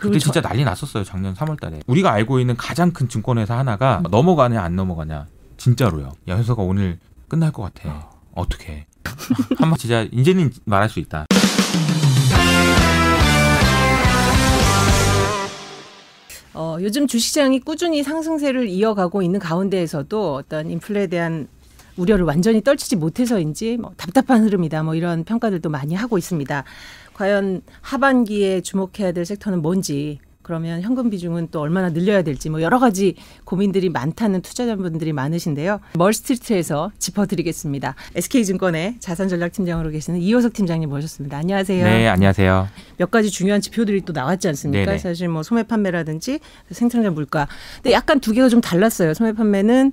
그때 진짜 난리 났었어요. 작년 3월달에 우리가 알고 있는 가장 큰 증권회사 하나가 음. 넘어가냐 안 넘어가냐 진짜로요. 야 현서가 오늘 끝날 것 같아. 어 떻게? 한번 진짜 이제는 말할 수 있다. 어, 요즘 주식시장이 꾸준히 상승세를 이어가고 있는 가운데에서도 어떤 인플레에 대한 우려를 완전히 떨치지 못해서인지 뭐 답답한 흐름이다 뭐 이런 평가들도 많이 하고 있습니다. 과연 하반기에 주목해야 될 섹터는 뭔지 그러면 현금 비중은 또 얼마나 늘려야 될지 뭐 여러 가지 고민들이 많다는 투자자분들이 많으신데요. 멀스트리트에서 짚어드리겠습니다. SK증권의 자산전략팀장으로 계시는 이호석 팀장님 모셨습니다. 안녕하세요. 네, 안녕하세요. 몇 가지 중요한 지표들이 또 나왔지 않습니까? 네네. 사실 뭐 소매 판매라든지 생산자 물가. 근데 약간 두 개가 좀 달랐어요. 소매 판매는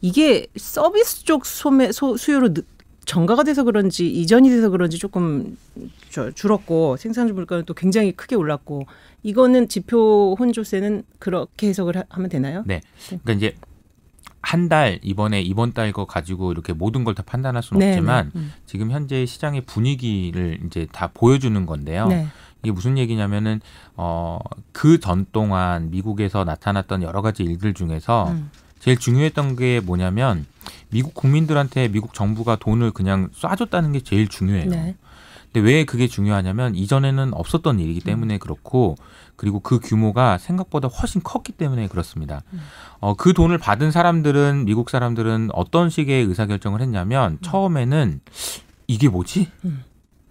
이게 서비스 쪽 소매 소, 수요로 정가가 돼서 그런지 이전이 돼서 그런지 조금 줄었고 생산자 물가는 또 굉장히 크게 올랐고 이거는 지표 혼조세는 그렇게 해석을 하면 되나요? 네. 그러니까 이제 한 달 이번에 이번 달 거 가지고 이렇게 모든 걸 다 판단할 수는 네, 없지만 네. 음. 지금 현재 시장의 분위기를 이제 다 보여주는 건데요. 네. 이게 무슨 얘기냐면은 어그 전 동안 미국에서 나타났던 여러 가지 일들 중에서 음. 제일 중요했던 게 뭐냐면 미국 국민들한테 미국 정부가 돈을 그냥 쏴줬다는 게 제일 중요해요. 네. 근데 왜 그게 중요하냐면 이전에는 없었던 일이기 때문에 그렇고 그리고 그 규모가 생각보다 훨씬 컸기 때문에 그렇습니다. 음. 어, 그 돈을 받은 사람들은 미국 사람들은 어떤 식의 의사결정을 했냐면 음. 처음에는 이게 뭐지? 음.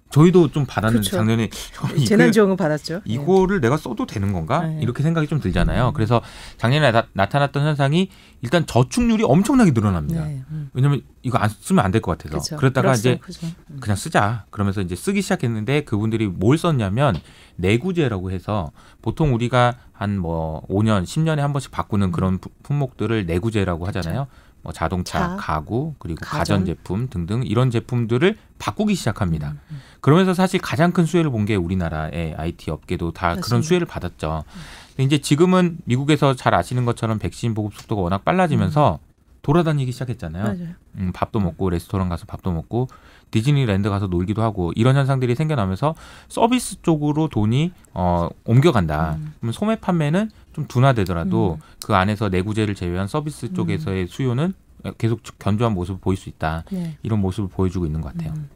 저희도 좀 받았는데 그렇죠. 작년에 재난지원금 받았죠. 이거를 네. 내가 써도 되는 건가? 네. 이렇게 생각이 좀 들잖아요. 음. 그래서 작년에 나, 타났던 현상이 일단 저축률이 엄청나게 늘어납니다. 네. 음. 왜냐하면 이거 안 쓰면 안 될 것 같아서 그렇죠. 그랬다가 이제 그렇죠. 그냥 쓰자 그러면서 이제 쓰기 시작했는데 그분들이 뭘 썼냐면 내구재라고 해서 보통 우리가 한 뭐 5년, 10년에 한 번씩 바꾸는 그런 품목들을 내구재라고 하잖아요. 그렇죠. 뭐 자동차, 자, 가구, 그리고 가전. 제품 등등 이런 제품들을 바꾸기 시작합니다. 음, 음. 그러면서 사실 가장 큰 수혜를 본 게 우리나라의 IT 업계도 다 맞습니다. 그런 수혜를 받았죠. 근데 이제 지금은 미국에서 잘 아시는 것처럼 백신 보급 속도가 워낙 빨라지면서 음. 돌아다니기 시작했잖아요. 음, 밥도 먹고 레스토랑 가서 밥도 먹고 디즈니랜드 가서 놀기도 하고 이런 현상들이 생겨나면서 서비스 쪽으로 돈이 어, 옮겨간다. 음. 그럼 소매 판매는 좀 둔화되더라도 음. 그 안에서 내구재를 제외한 서비스 쪽에서의 음. 수요는 계속 견조한 모습을 보일 수 있다. 네. 이런 모습을 보여주고 있는 것 같아요. 음.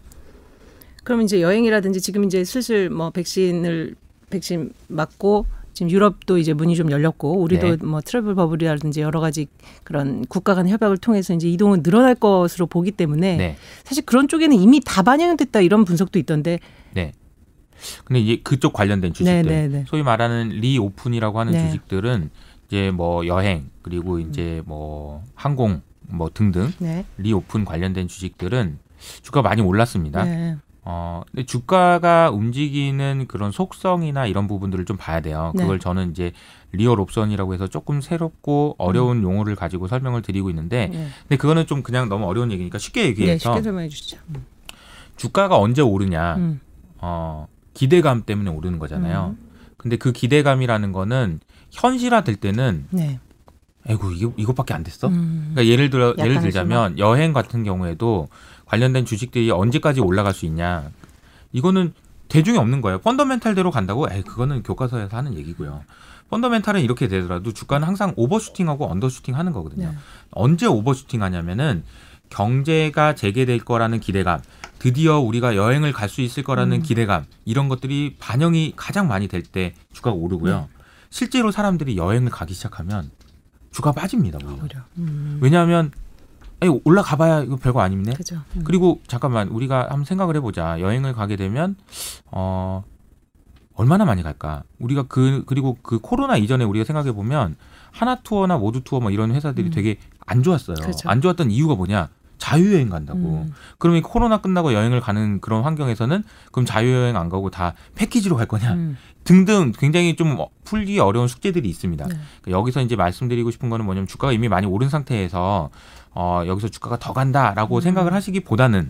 그럼 이제 여행이라든지 지금 이제 슬슬 뭐 백신을 백신 맞고 지금 유럽도 이제 문이 좀 열렸고 우리도 네. 뭐 travel bubble이라든지 여러 가지 그런 국가 간 협약을 통해서 이제 이동은 늘어날 것으로 보기 때문에 네. 사실 그런 쪽에는 이미 다 반영됐다 이런 분석도 있던데 네. 근데 이제 그쪽 관련된 주식들 네네네. 네, 네. 소위 말하는 reopen이라고 하는 네. 주식들은 이제 뭐 여행 그리고 이제 뭐 항공 뭐 등등 네. reopen 관련된 주식들은 주가 많이 올랐습니다. 네. 어, 근데 주가가 움직이는 그런 속성이나 이런 부분들을 좀 봐야 돼요. 네. 그걸 저는 이제 real option이라고 해서 조금 새롭고 어려운 음. 용어를 가지고 설명을 드리고 있는데, 네. 근데 그거는 좀 그냥 너무 어려운 얘기니까 쉽게 얘기해서 네, 쉽게 설명해 주시죠. 음. 주가가 언제 오르냐, 음. 어, 기대감 때문에 오르는 거잖아요. 음. 근데 그 기대감이라는 거는 현실화 될 때는 네. 에이구 이거 이것밖에 안 됐어. 음. 그러니까 예를 들어 예를 들자면 여행 같은 경우에도 관련된 주식들이 언제까지 올라갈 수 있냐. 이거는 대중이 없는 거예요. 펀더멘탈대로 간다고? 에이, 그거는 교과서에서 하는 얘기고요. 펀더멘탈은 이렇게 되더라도 주가는 항상 오버슈팅하고 언더슈팅 하는 거거든요. 네. 언제 오버슈팅 하냐면은 경제가 재개될 거라는 기대감, 드디어 우리가 여행을 갈 수 있을 거라는 음. 기대감, 이런 것들이 반영이 가장 많이 될 때 주가가 오르고요. 네. 실제로 사람들이 여행을 가기 시작하면 주가 빠집니다. 오히려. 음. 왜냐하면 아니, 올라가봐야 이거 별거 아닙네. 음. 그리고 잠깐만 우리가 한번 생각을 해보자. 여행을 가게 되면 어 얼마나 많이 갈까? 우리가 그 그리고 그 코로나 이전에 우리가 생각해 보면 하나 투어나 모두 투어 뭐 이런 회사들이 음. 되게 안 좋았어요. 그죠. 안 좋았던 이유가 뭐냐? 자유여행 간다고. 음. 그러면 코로나 끝나고 여행을 가는 그런 환경에서는 그럼 자유여행 안 가고 다 패키지로 갈 거냐? 음. 등등 굉장히 좀 풀기 어려운 숙제들이 있습니다. 네. 그러니까 여기서 이제 말씀드리고 싶은 거는 뭐냐면 주가가 이미 많이 오른 상태에서 어, 여기서 주가가 더 간다라고 음. 생각을 하시기보다는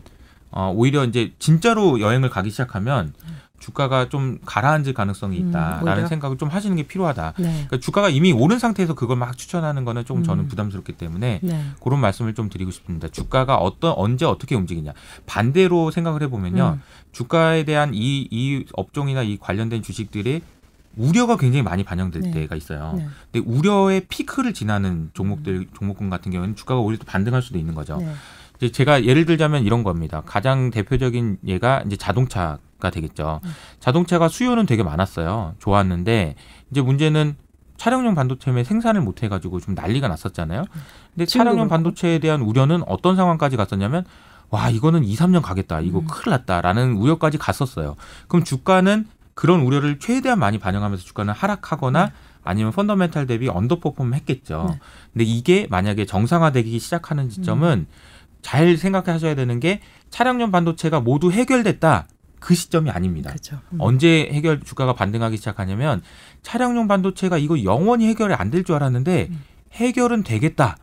어, 오히려 이제 진짜로 여행을 가기 시작하면 주가가 좀 가라앉을 가능성이 음, 있다라는 음, 생각을 좀 하시는 게 필요하다. 네. 그러니까 주가가 이미 오른 상태에서 그걸 막 추천하는 거는 조금 저는 음. 부담스럽기 때문에 네. 그런 말씀을 좀 드리고 싶습니다. 주가가 어떤 언제 어떻게 움직이냐. 반대로 생각을 해보면요, 음. 주가에 대한 이 이 업종이나 이 관련된 주식들이 우려가 굉장히 많이 반영될 네. 때가 있어요. 네. 근데 우려의 피크를 지나는 종목들 종목군 같은 경우는 주가가 오히려 또 반등할 수도 있는 거죠. 네. 이제 제가 예를 들자면 이런 겁니다. 가장 대표적인 예가 이제 자동차가 되겠죠. 음. 자동차가 수요는 되게 많았어요. 좋았는데 이제 문제는 차량용 반도체에 생산을 못 해가지고 좀 난리가 났었잖아요. 근데 차량용 반도체에 대한 우려는 어떤 상황까지 갔었냐면 와 이거는 2, 3년 가겠다. 이거 음. 큰일 났다라는 우려까지 갔었어요. 그럼 주가는 그런 우려를 최대한 많이 반영하면서 주가는 하락하거나 네. 아니면 펀더멘탈 대비 언더퍼폼 했겠죠. 네. 근데 이게 만약에 정상화되기 시작하는 지점은 음. 잘 생각하셔야 되는 게 차량용 반도체가 모두 해결됐다. 그 시점이 아닙니다. 그렇죠. 음. 언제 해결 주가가 반등하기 시작하냐면 차량용 반도체가 이거 영원히 해결이 안 될 줄 알았는데 음. 해결은 되겠다.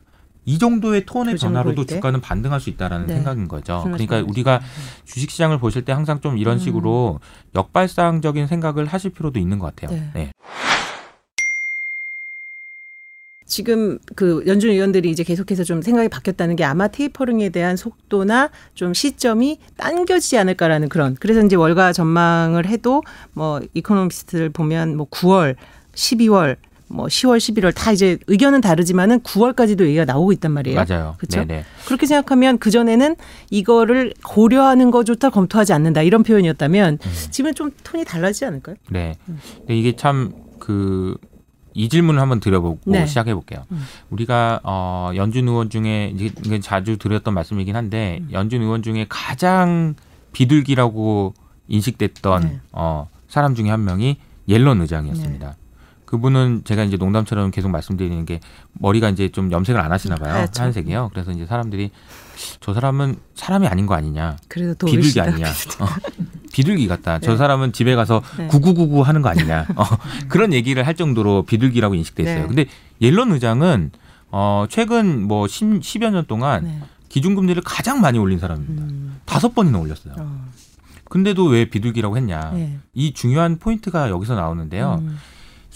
이 정도의 톤의 그 변화로도 주가는 반등할 수 있다라는 네. 생각인 거죠. 그러니까 우리가 주식 시장을 보실 때 항상 좀 이런 음. 식으로 역발상적인 생각을 하실 필요도 있는 것 같아요. 네. 네. 지금 그 연준 의원들이 이제 계속해서 좀 생각이 바뀌었다는 게 아마 테이퍼링에 대한 속도나 좀 시점이 당겨지지 않을까라는 그런 그래서 이제 월가 전망을 해도 뭐 이코노미스트를 보면 뭐 9월, 12월 뭐 10월, 11월 다 이제 의견은 다르지만은 9월까지도 얘기가 나오고 있단 말이에요. 맞아요. 그렇죠. 네네. 그렇게 생각하면 그 전에는 이거를 고려하는 것조차 검토하지 않는다 이런 표현이었다면 음. 지금 좀 톤이 달라지지 않을까요? 네. 음. 이게 참그 이 질문을 한번 드려보고 네. 시작해 볼게요. 음. 우리가 어 연준 의원 중에 이게 자주 드렸던 말씀이긴 한데 음. 연준 의원 중에 가장 비둘기라고 인식됐던 네. 어 사람 중에 한 명이 옐런 의장이었습니다. 네. 그분은 제가 이제 농담처럼 계속 말씀드리는 게 머리가 이제 좀 염색을 안 하시나 봐요. 하얗죠. 하얀색이요. 그래서 이제 사람들이 저 사람은 사람이 아닌 거 아니냐. 그래도 비둘기 아니냐. 어, 비둘기 같다. 네. 저 사람은 집에 가서 네. 구구구구 하는 거 아니냐. 어, 그런 얘기를 할 정도로 비둘기라고 인식됐어요. 네. 근데 옐런 의장은 어, 최근 뭐 10, 10여 년 동안 네. 기준금리를 가장 많이 올린 사람입니다. 음. 다섯 번이나 올렸어요. 어. 근데도 왜 비둘기라고 했냐. 네. 이 중요한 포인트가 여기서 나오는데요. 음.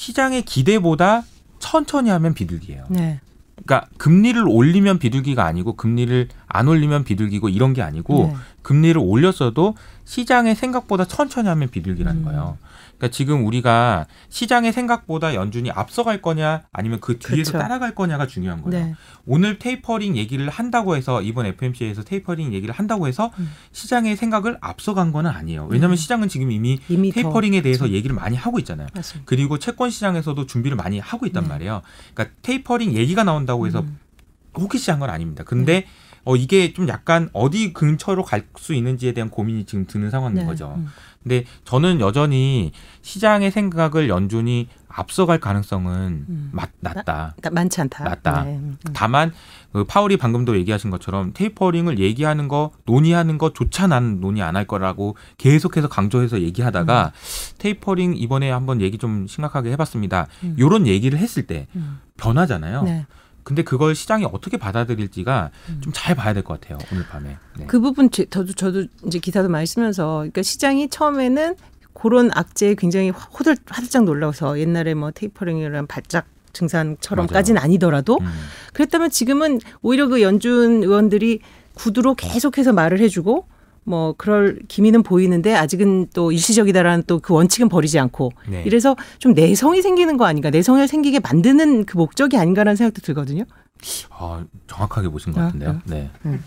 시장의 기대보다 천천히 하면 비둘기예요. 네. 그러니까 금리를 올리면 비둘기가 아니고 금리를 안 올리면 비둘기고 이런 게 아니고 네. 금리를 올렸어도 시장의 생각보다 천천히 하면 비둘기라는 음. 거예요. 그러니까 지금 우리가 시장의 생각보다 연준이 앞서갈 거냐 아니면 그 뒤에서 그쵸. 따라갈 거냐가 중요한 거예요. 네. 오늘 테이퍼링 얘기를 한다고 해서 이번 FOMC에서 tapering 얘기를 한다고 해서 음. 시장의 생각을 앞서간 거는 아니에요. 왜냐하면 음. 시장은 지금 이미, 이미 tapering에 더, 대해서 그쵸. 얘기를 많이 하고 있잖아요. 맞습니다. 그리고 채권 시장에서도 준비를 많이 하고 있단 네. 말이에요. 그러니까 테이퍼링 얘기가 나온다고 해서 음. hawkish한 건 아닙니다. 근데 네. 어 이게 좀 약간 어디 근처로 갈 수 있는지에 대한 고민이 지금 드는 상황인 네. 거죠. 음. 근데 저는 여전히 시장의 생각을 연준이 앞서갈 가능성은 음. 맞, 낮다. 나, 많지 않다. 낮다. 네. 음. 다만 그 파월이 방금도 얘기하신 것처럼 tapering을 얘기하는 거 논의하는 거조차 난 논의 안 할 거라고 계속해서 강조해서 얘기하다가 음. 테이퍼링 이번에 한번 얘기 좀 심각하게 해봤습니다. 음. 요런 얘기를 했을 때 음. 변하잖아요. 네. 근데 그걸 시장이 어떻게 받아들일지가 음. 좀잘 봐야 될 것 같아요 오늘 밤에. 네. 그 부분 저도 저도 이제 기사도 많이 쓰면서 그러니까 시장이 처음에는 그런 악재에 굉장히 호들 화들짝 놀라서 옛날에 뭐 tapering이란 발작 증상처럼까지는 아니더라도 음. 그랬다면 지금은 오히려 그 연준 의원들이 구두로 계속해서 말을 해주고 뭐 그럴 기미는 보이는데 아직은 또 일시적이다라는 또 그 원칙은 버리지 않고 네. 이래서 좀 내성이 생기는 거 아닌가 내성을 생기게 만드는 그 목적이 아닌가라는 생각도 들거든요. 아 정확하게 보신 것 아, 같은데요. 아, 네. 음.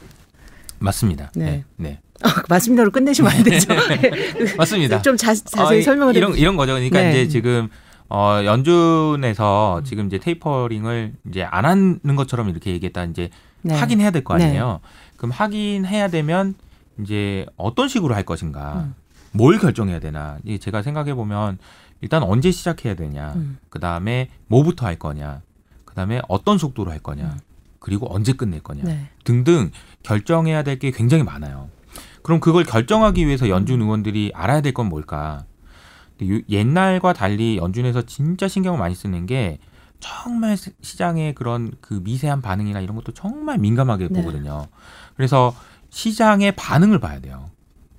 맞습니다. 네. 네. 네. 아, 맞습니다로 끝내시면 안 되죠. 네. 맞습니다. 좀 자, 자세히 어, 설명을 이런 이런 거죠. 그러니까 네. 이제 지금 어 연준에서 지금 이제 테이퍼링을 이제 안 하는 것처럼 이렇게 얘기했다 이제 네. 하긴 해야 될 거 아니에요. 네. 그럼 하긴 해야 되면 이제 어떤 식으로 할 것인가, 음. 뭘 결정해야 되나. 제가 생각해 보면 일단 언제 시작해야 되냐, 음. 그 다음에 뭐부터 할 거냐, 그 다음에 어떤 속도로 할 거냐, 음. 그리고 언제 끝낼 거냐 네. 등등 결정해야 될 게 굉장히 많아요. 그럼 그걸 결정하기 위해서 연준 의원들이 알아야 될 건 뭘까? 옛날과 달리 연준에서 진짜 신경을 많이 쓰는 게 정말 시장의 그런 그 미세한 반응이나 이런 것도 정말 민감하게 네. 보거든요. 그래서 시장의 반응을 봐야 돼요.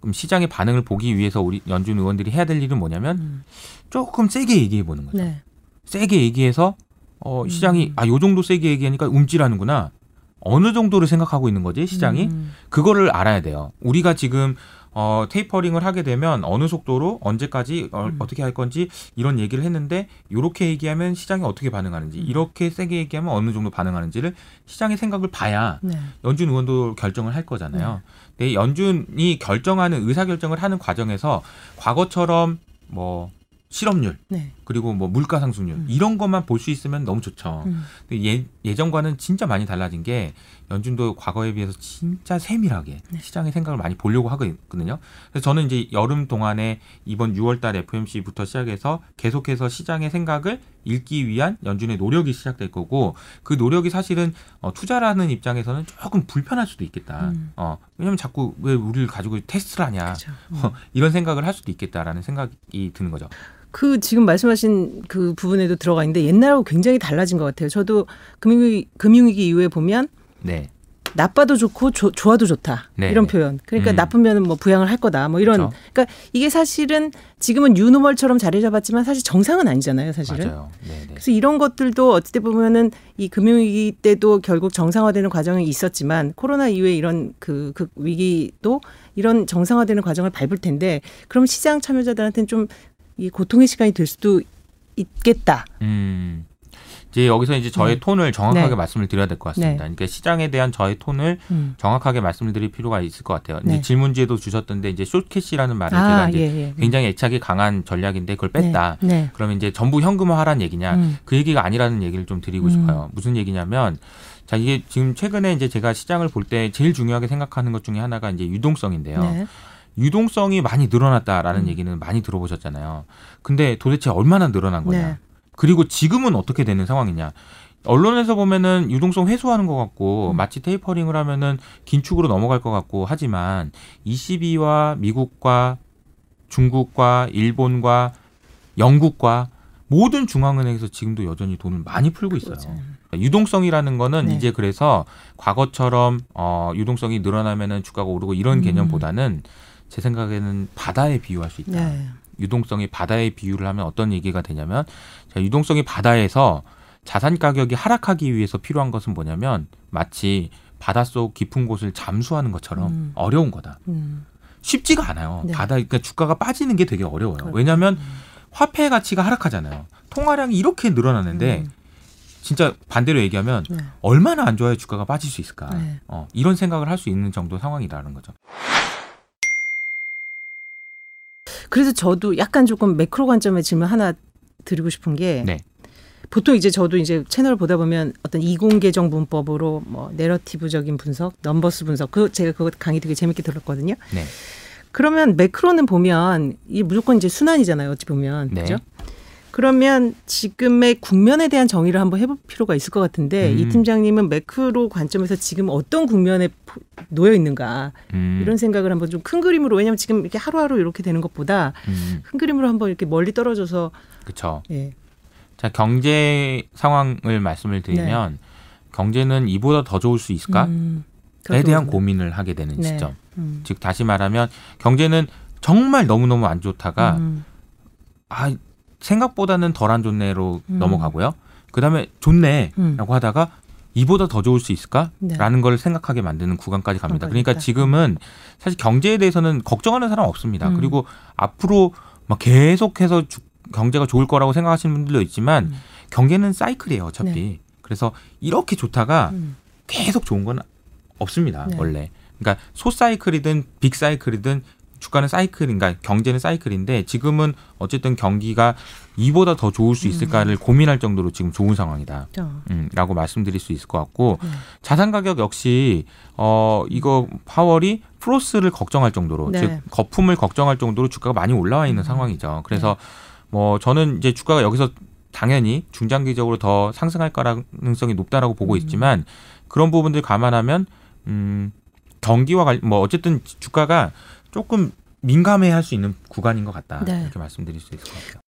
그럼 시장의 반응을 보기 위해서 우리 연준 의원들이 해야 될 일은 뭐냐면 음. 조금 세게 얘기해 보는 거죠. 네. 세게 얘기해서 어 시장이 음. 아요 정도 세게 얘기하니까 움찔하는구나. 어느 정도를 생각하고 있는 거지 시장이 음. 그거를 알아야 돼요. 우리가 지금 어, 테이퍼링을 하게 되면 어느 속도로 언제까지 어, 음. 어떻게 할 건지 이런 얘기를 했는데 이렇게 얘기하면 시장이 어떻게 반응하는지 음. 이렇게 세게 얘기하면 어느 정도 반응하는지를 시장의 생각을 봐야 네. 연준 의원도 결정을 할 거잖아요. 네. 연준이 결정하는 의사 결정을 하는 과정에서 과거처럼 뭐 실업률 네. 그리고 뭐 물가 상승률 음. 이런 것만 볼 수 있으면 너무 좋죠. 음. 근데 예, 예전과는 진짜 많이 달라진 게 연준도 과거에 비해서 진짜 세밀하게 네. 시장의 생각을 많이 보려고 하거든요. 그래서 저는 이제 여름 동안에 이번 6월달 FMC부터 시작해서 계속해서 시장의 생각을 읽기 위한 연준의 노력이 시작될 거고 그 노력이 사실은 어, 투자라는 입장에서는 조금 불편할 수도 있겠다. 음. 어, 왜냐면 자꾸 왜 우리를 가지고 테스트를 하냐 음. 어, 이런 생각을 할 수도 있겠다라는 생각이 드는 거죠. 그 지금 말씀하신 그 부분에도 들어가 있는데 옛날하고 굉장히 달라진 것 같아요. 저도 금융위기, 금융위기 이후에 보면 네. 나빠도 좋고 조, 좋아도 좋다 네. 이런 표현. 그러니까 음. 나쁘면은 뭐 부양을 할 거다 뭐 이런. 그렇죠. 그러니까 이게 사실은 지금은 유노멀처럼 자리 잡았지만 사실 정상은 아니잖아요, 사실은. 맞아요. 그래서 이런 것들도 어떻게 보면은 이 금융위기 때도 결국 정상화되는 과정이 있었지만 코로나 이후에 이런 그, 그 위기도 이런 정상화되는 과정을 밟을 텐데 그럼 시장 참여자들한테는 좀 이 고통의 시간이 될 수도 있겠다. 음. 이제 여기서 이제 저의 네. 톤을 정확하게 네. 말씀을 드려야 될 것 같습니다. 네. 그러니까 시장에 대한 저의 톤을 음. 정확하게 말씀을 드릴 필요가 있을 것 같아요. 네. 질문지에도 주셨던데 이제 숏캐시라는 말을 아, 제가 이제 예, 예. 굉장히 애착이 강한 전략인데 그걸 뺐다. 네. 네. 그러면 이제 전부 현금화하라는 얘기냐? 음. 그 얘기가 아니라는 얘기를 좀 드리고 음. 싶어요. 무슨 얘기냐면 자 이게 지금 최근에 이제 제가 시장을 볼 때 제일 중요하게 생각하는 것 중에 하나가 이제 유동성인데요. 네. 유동성이 많이 늘어났다라는 음. 얘기는 많이 들어보셨잖아요. 근데 도대체 얼마나 늘어난 거냐? 네. 그리고 지금은 어떻게 되는 상황이냐? 언론에서 보면은 유동성 회수하는 것 같고 음. 마치 테이퍼링을 하면은 긴축으로 넘어갈 것 같고 하지만 ECB와 미국과 중국과 일본과 영국과 모든 중앙은행에서 지금도 여전히 돈을 많이 풀고 있어요. 그렇죠. 유동성이라는 거는 네. 이제 그래서 과거처럼 어 유동성이 늘어나면은 주가가 오르고 이런 음. 개념보다는 제 생각에는 바다에 비유할 수 있다. 네. 유동성이 바다에 비유를 하면 어떤 얘기가 되냐면 자, 유동성이 바다에서 자산 가격이 하락하기 위해서 필요한 것은 뭐냐면 마치 바닷속 깊은 곳을 잠수하는 것처럼 음. 어려운 거다. 음. 쉽지가 않아요. 네. 바다 그러니까 주가가 빠지는 게 되게 어려워요. 그렇죠. 왜냐하면 음. 화폐 가치가 하락하잖아요. 통화량이 이렇게 늘어나는데 음. 진짜 반대로 얘기하면 네. 얼마나 안 좋아야 주가가 빠질 수 있을까? 네. 어, 이런 생각을 할 수 있는 정도 상황이라는 거죠. 그래서 저도 약간 조금 매크로 관점의 질문 하나 드리고 싶은 게 네. 보통 이제 저도 이제 채널을 보다 보면 어떤 이공계정 문법으로 뭐 내러티브적인 분석, 넘버스 분석 그 제가 그거 강의 되게 재밌게 들었거든요. 네. 그러면 매크로는 보면 이 무조건 이제 순환이잖아요. 어찌 보면 네. 그죠? 그러면 지금의 국면에 대한 정의를 한번 해볼 필요가 있을 것 같은데 음. 이 팀장님은 매크로 관점에서 지금 어떤 국면에 놓여 있는가 음. 이런 생각을 한번 좀 큰 그림으로 왜냐하면 지금 이렇게 하루하루 이렇게 되는 것보다 음. 큰 그림으로 한번 이렇게 멀리 떨어져서 그렇죠. 예. 자 경제 상황을 말씀을 드리면 네. 경제는 이보다 더 좋을 수 있을까? 음. 에 대한 고민을 하게 되는 네. 시점. 음. 즉 다시 말하면 경제는 정말 너무 너무 안 좋다가 음. 아 생각보다는 덜안 좋네로 음. 넘어가고요. 그다음에 좋네라고 음. 하다가 이보다 더 좋을 수 있을까라는 네. 걸 생각하게 만드는 구간까지 갑니다. 그러니까 지금은 사실 경제에 대해서는 걱정하는 사람 없습니다. 음. 그리고 앞으로 막 계속해서 주, 경제가 좋을 거라고 생각하시는 분들도 있지만 음. 경제는 사이클이에요, 어차피. 네. 그래서 이렇게 좋다가 음. 계속 좋은 건 없습니다, 네. 원래. 그러니까 소사이클이든 빅사이클이든 주가는 사이클, 그러니까 경제는 사이클인데 지금은 어쨌든 경기가 이보다 더 좋을 수 있을까를 음. 고민할 정도로 지금 좋은 상황이다. 어. 음, 라고 말씀드릴 수 있을 것 같고 음. 자산 가격 역시 어 이거 파월이 froth를 걱정할 정도로 네. 즉 거품을 걱정할 정도로 주가가 많이 올라와 있는 음. 상황이죠. 그래서 네. 뭐 저는 이제 주가가 여기서 당연히 중장기적으로 더 상승할 가능성이 높다라고 보고 음. 있지만 그런 부분들 감안하면 음 경기와 관, 뭐 어쨌든 주가가 조금 민감해 할 수 있는 구간인 것 같다. 네. 이렇게 말씀드릴 수 있을 것 같아요.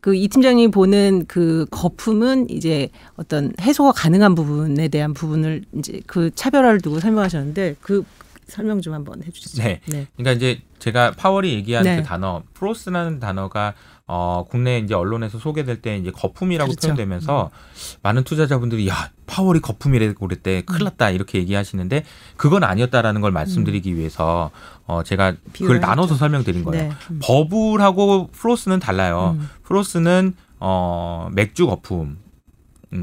그이 팀장이 보는 그 거품은 이제 어떤 해소가 가능한 부분에 대한 부분을 이제 그 차별화를 두고 설명하셨는데 그 설명 좀 한번 해주시죠. 네. 네. 그러니까 이제 제가 파월이 얘기한 네. 그 단어 프로스라는 단어가 어, 국내 이제 언론에서 소개될 때 이제 거품이라고 그렇죠. 표현되면서 음. 많은 투자자분들이 야 파월이 거품이라고 그랬대 큰일 났다 이렇게 얘기하시는데 그건 아니었다라는 걸 말씀드리기 음. 위해서 어, 제가 그걸 나눠서 설명드린 거예요. 네. 음. 버블하고 프로스는 달라요. 음. 프로스는 어, 맥주 거품 음,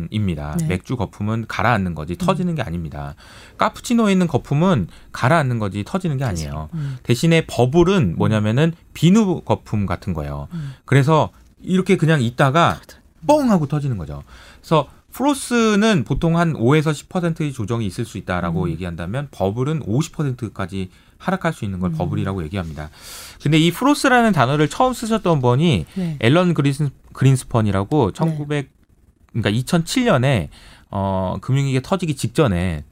입니다. 네. 맥주 거품은 가라앉는 거지 음. 터지는 게 아닙니다. 카푸치노에 있는 거품은 가라앉는 거지 터지는 게 아니에요. 음. 대신에 버블은 뭐냐면은 비누 거품 같은 거예요. 음. 그래서 이렇게 그냥 있다가 뻥 하고 터지는 거죠. 그래서 프로스는 보통 한 5에서 10%의 조정이 있을 수 있다라고 음. 얘기한다면 버블은 50%까지 하락할 수 있는 걸 음. 버블이라고 얘기합니다. 근데 이 프로스라는 단어를 처음 쓰셨던 분이 네. 앨런 그린스, 그린스펀이라고 1900 그러니까 2007년에 어 금융위기 터지기 직전에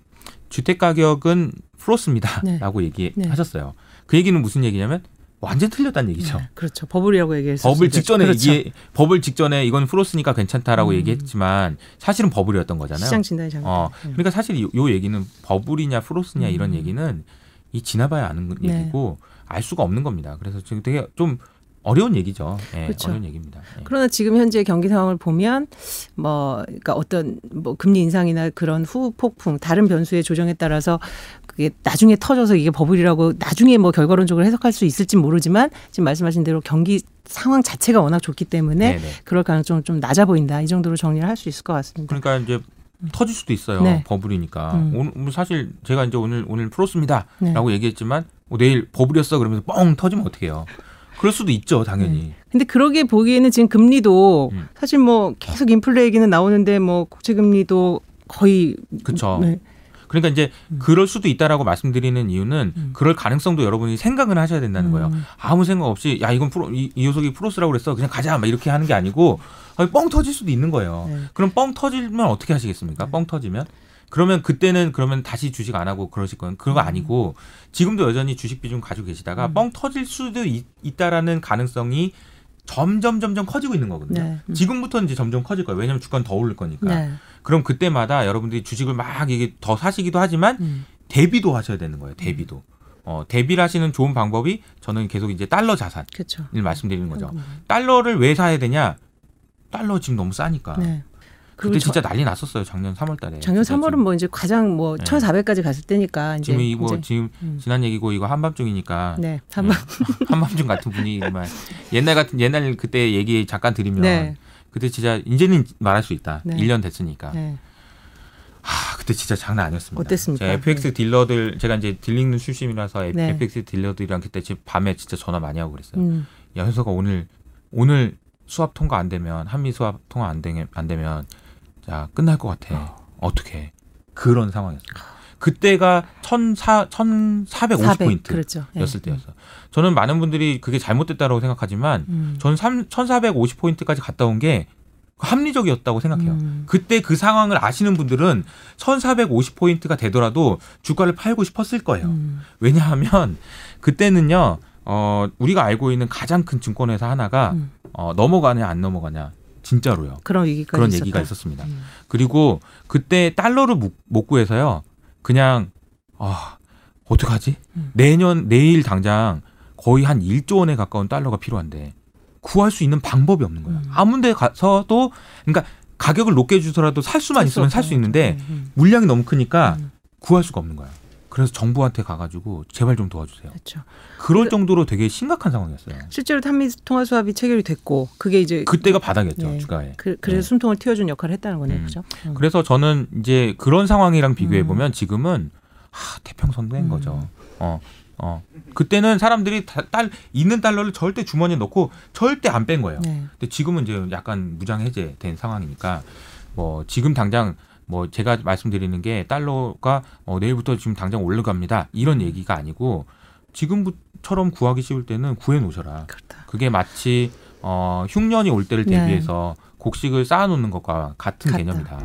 주택 가격은 플러스입니다라고 네. 얘기하셨어요. 네. 그 얘기는 무슨 얘기냐면 완전 틀렸다는 얘기죠. 네, 그렇죠. 버블이라고 얘기했었죠. 버블 직전에 그렇죠. 얘기 버블 직전에 이건 플러스니까 괜찮다라고 음. 얘기했지만 사실은 버블이었던 거잖아요. 시장 진단이 잘못. 어, 네. 그러니까 사실 이, 요 얘기는 버블이냐 플러스냐 음. 이런 얘기는 이 지나봐야 아는 네. 얘기고 알 수가 없는 겁니다. 그래서 지금 되게 좀 어려운 얘기죠. 네, 그렇죠. 어려운 얘기입니다. 네. 그러나 지금 현재 경기 상황을 보면 뭐 그러니까 어떤 뭐 금리 인상이나 그런 후 폭풍 다른 변수의 조정에 따라서 그게 나중에 터져서 이게 버블이라고 나중에 뭐 결과론적으로 해석할 수 있을지 모르지만 지금 말씀하신 대로 경기 상황 자체가 워낙 좋기 때문에 네네. 그럴 가능성은 좀 낮아 보인다. 이 정도로 정리를 할 수 있을 것 같습니다. 그러니까 이제 터질 수도 있어요. 네. 버블이니까. 음. 오늘 뭐 사실 제가 이제 오늘 오늘 프로스입니다라고 네. 얘기했지만 뭐 내일 버블이었어 그러면서 뻥 터지면 어떡해요. 그럴 수도 있죠, 당연히. 네. 근데 그러게 보기에는 지금 금리도 음. 사실 뭐 계속 인플레 얘기는 나오는데 뭐 국채 금리도 거의 그렇죠. 네. 그러니까 이제 음. 그럴 수도 있다라고 말씀드리는 이유는 음. 그럴 가능성도 여러분이 생각을 하셔야 된다는 거예요. 음. 아무 생각 없이 야 이건 프로 이, 이 녀석이 프로스라고 그랬어 그냥 가자 막 이렇게 하는 게 아니고 뻥 터질 수도 있는 거예요. 네. 그럼 뻥 터지면 어떻게 하시겠습니까? 네. 뻥 터지면 그러면 그때는 그러면 다시 주식 안 하고 그러실 거예요. 그런 거 음. 아니고 지금도 여전히 주식 비중 가지고 계시다가 음. 뻥 터질 수도 있, 다라는 가능성이 점점 점점 커지고 있는 거거든요. 네. 음. 지금부터는 이제 점점 커질 거예요. 왜냐하면 주가는 더 오를 거니까. 네. 그럼 그때마다 여러분들이 주식을 막 이게 더 사시기도 하지만 음. 대비도 하셔야 되는 거예요. 대비도. 어, 대비를 하시는 좋은 방법이 저는 계속 이제 달러 자산을 그쵸. 말씀드리는 거죠. 달러를 왜 사야 되냐? 달러 지금 너무 싸니까. 네. 그때 진짜 난리 났었어요 작년 3월 달에. 작년 3월은 뭐 이제 가장 뭐 네. 1,400까지 갔을 때니까 지금 이거 이제. 지금 음. 지난 얘기고 이거 한밤중이니까. 네, 한밤 네. 한밤중 같은 분위기만 옛날 같은 옛날 그때 얘기 잠깐 드리면 네. 그때 진짜 이제는 말할 수 있다. 네. 1년 됐으니까. 네. 하, 그때 진짜 장난 아니었습니다. 어땠습니까? FX 네. 딜러들 제가 이제 딜링는 출신이라서 네. FX 딜러들이랑 그때 밤에 진짜 전화 많이 하고 그랬어요. 음. 야 현서가 오늘 오늘 swap 통과 안 되면 한미 swap 통과 안 되면 안 되면 자 끝날 것 같아. 어. 떻게 그런 상황이었어요. 그때가 천사 천사백 오십 포인트 그렇죠. 였을 네. 때였어. 저는 많은 분들이 그게 잘못됐다고 생각하지만 음. 저는 천사백 오십 포인트까지 갔다 온 게 합리적이었다고 생각해요. 음. 그때 그 상황을 아시는 분들은 천사백 오십 포인트가 되더라도 주가를 팔고 싶었을 거예요. 음. 왜냐하면 그때는요. 어, 우리가 알고 있는 가장 큰 증권회사 하나가 음. 어, 넘어가냐 안 넘어가냐 진짜로요. 그런 얘기가 그런 있었다. 얘기가 있었습니다. 음. 그리고 그때 달러를 못 구해서요. 그냥 아 어떡하지? 음. 내년 내일 당장 거의 한 1조 원에 가까운 달러가 필요한데 구할 수 있는 방법이 없는 거예요. 음. 아무데 가서도 그러니까 가격을 높게 주더라도 살 수만 있으면 살 수 있는데 음, 음. 물량이 너무 크니까 음. 구할 수가 없는 거예요. 그래서 정부한테 가가지고 제발 좀 도와주세요. 그렇죠. 그럴 그, 정도로 되게 심각한 상황이었어요. 실제로 한미 통화 수합이 체결이 됐고 그게 이제 그때가 바닥이었죠 네. 주가에. 그, 래서 네. 숨통을 틔워준 역할을 했다는 거네요, 음. 그죠? 음. 그래서 저는 이제 그런 상황이랑 비교해 보면 음. 지금은 하, 태평성도인 음. 거죠. 어. 어. 그때는 사람들이 다, 딸 있는 달러를 절대 주머니에 넣고 절대 안 뺀 거예요. 네. 근데 지금은 이제 약간 무장 해제된 상황이니까 뭐 지금 당장 뭐 제가 말씀드리는 게 달러가 어, 내일부터 지금 당장 올라갑니다. 이런 얘기가 아니고 지금처럼 구하기 쉬울 때는 구해 놓으셔라. 그렇다. 그게 마치 어, 흉년이 올 때를 네. 대비해서 네. 곡식을 쌓아 놓는 것과 같은 같다. 개념이다.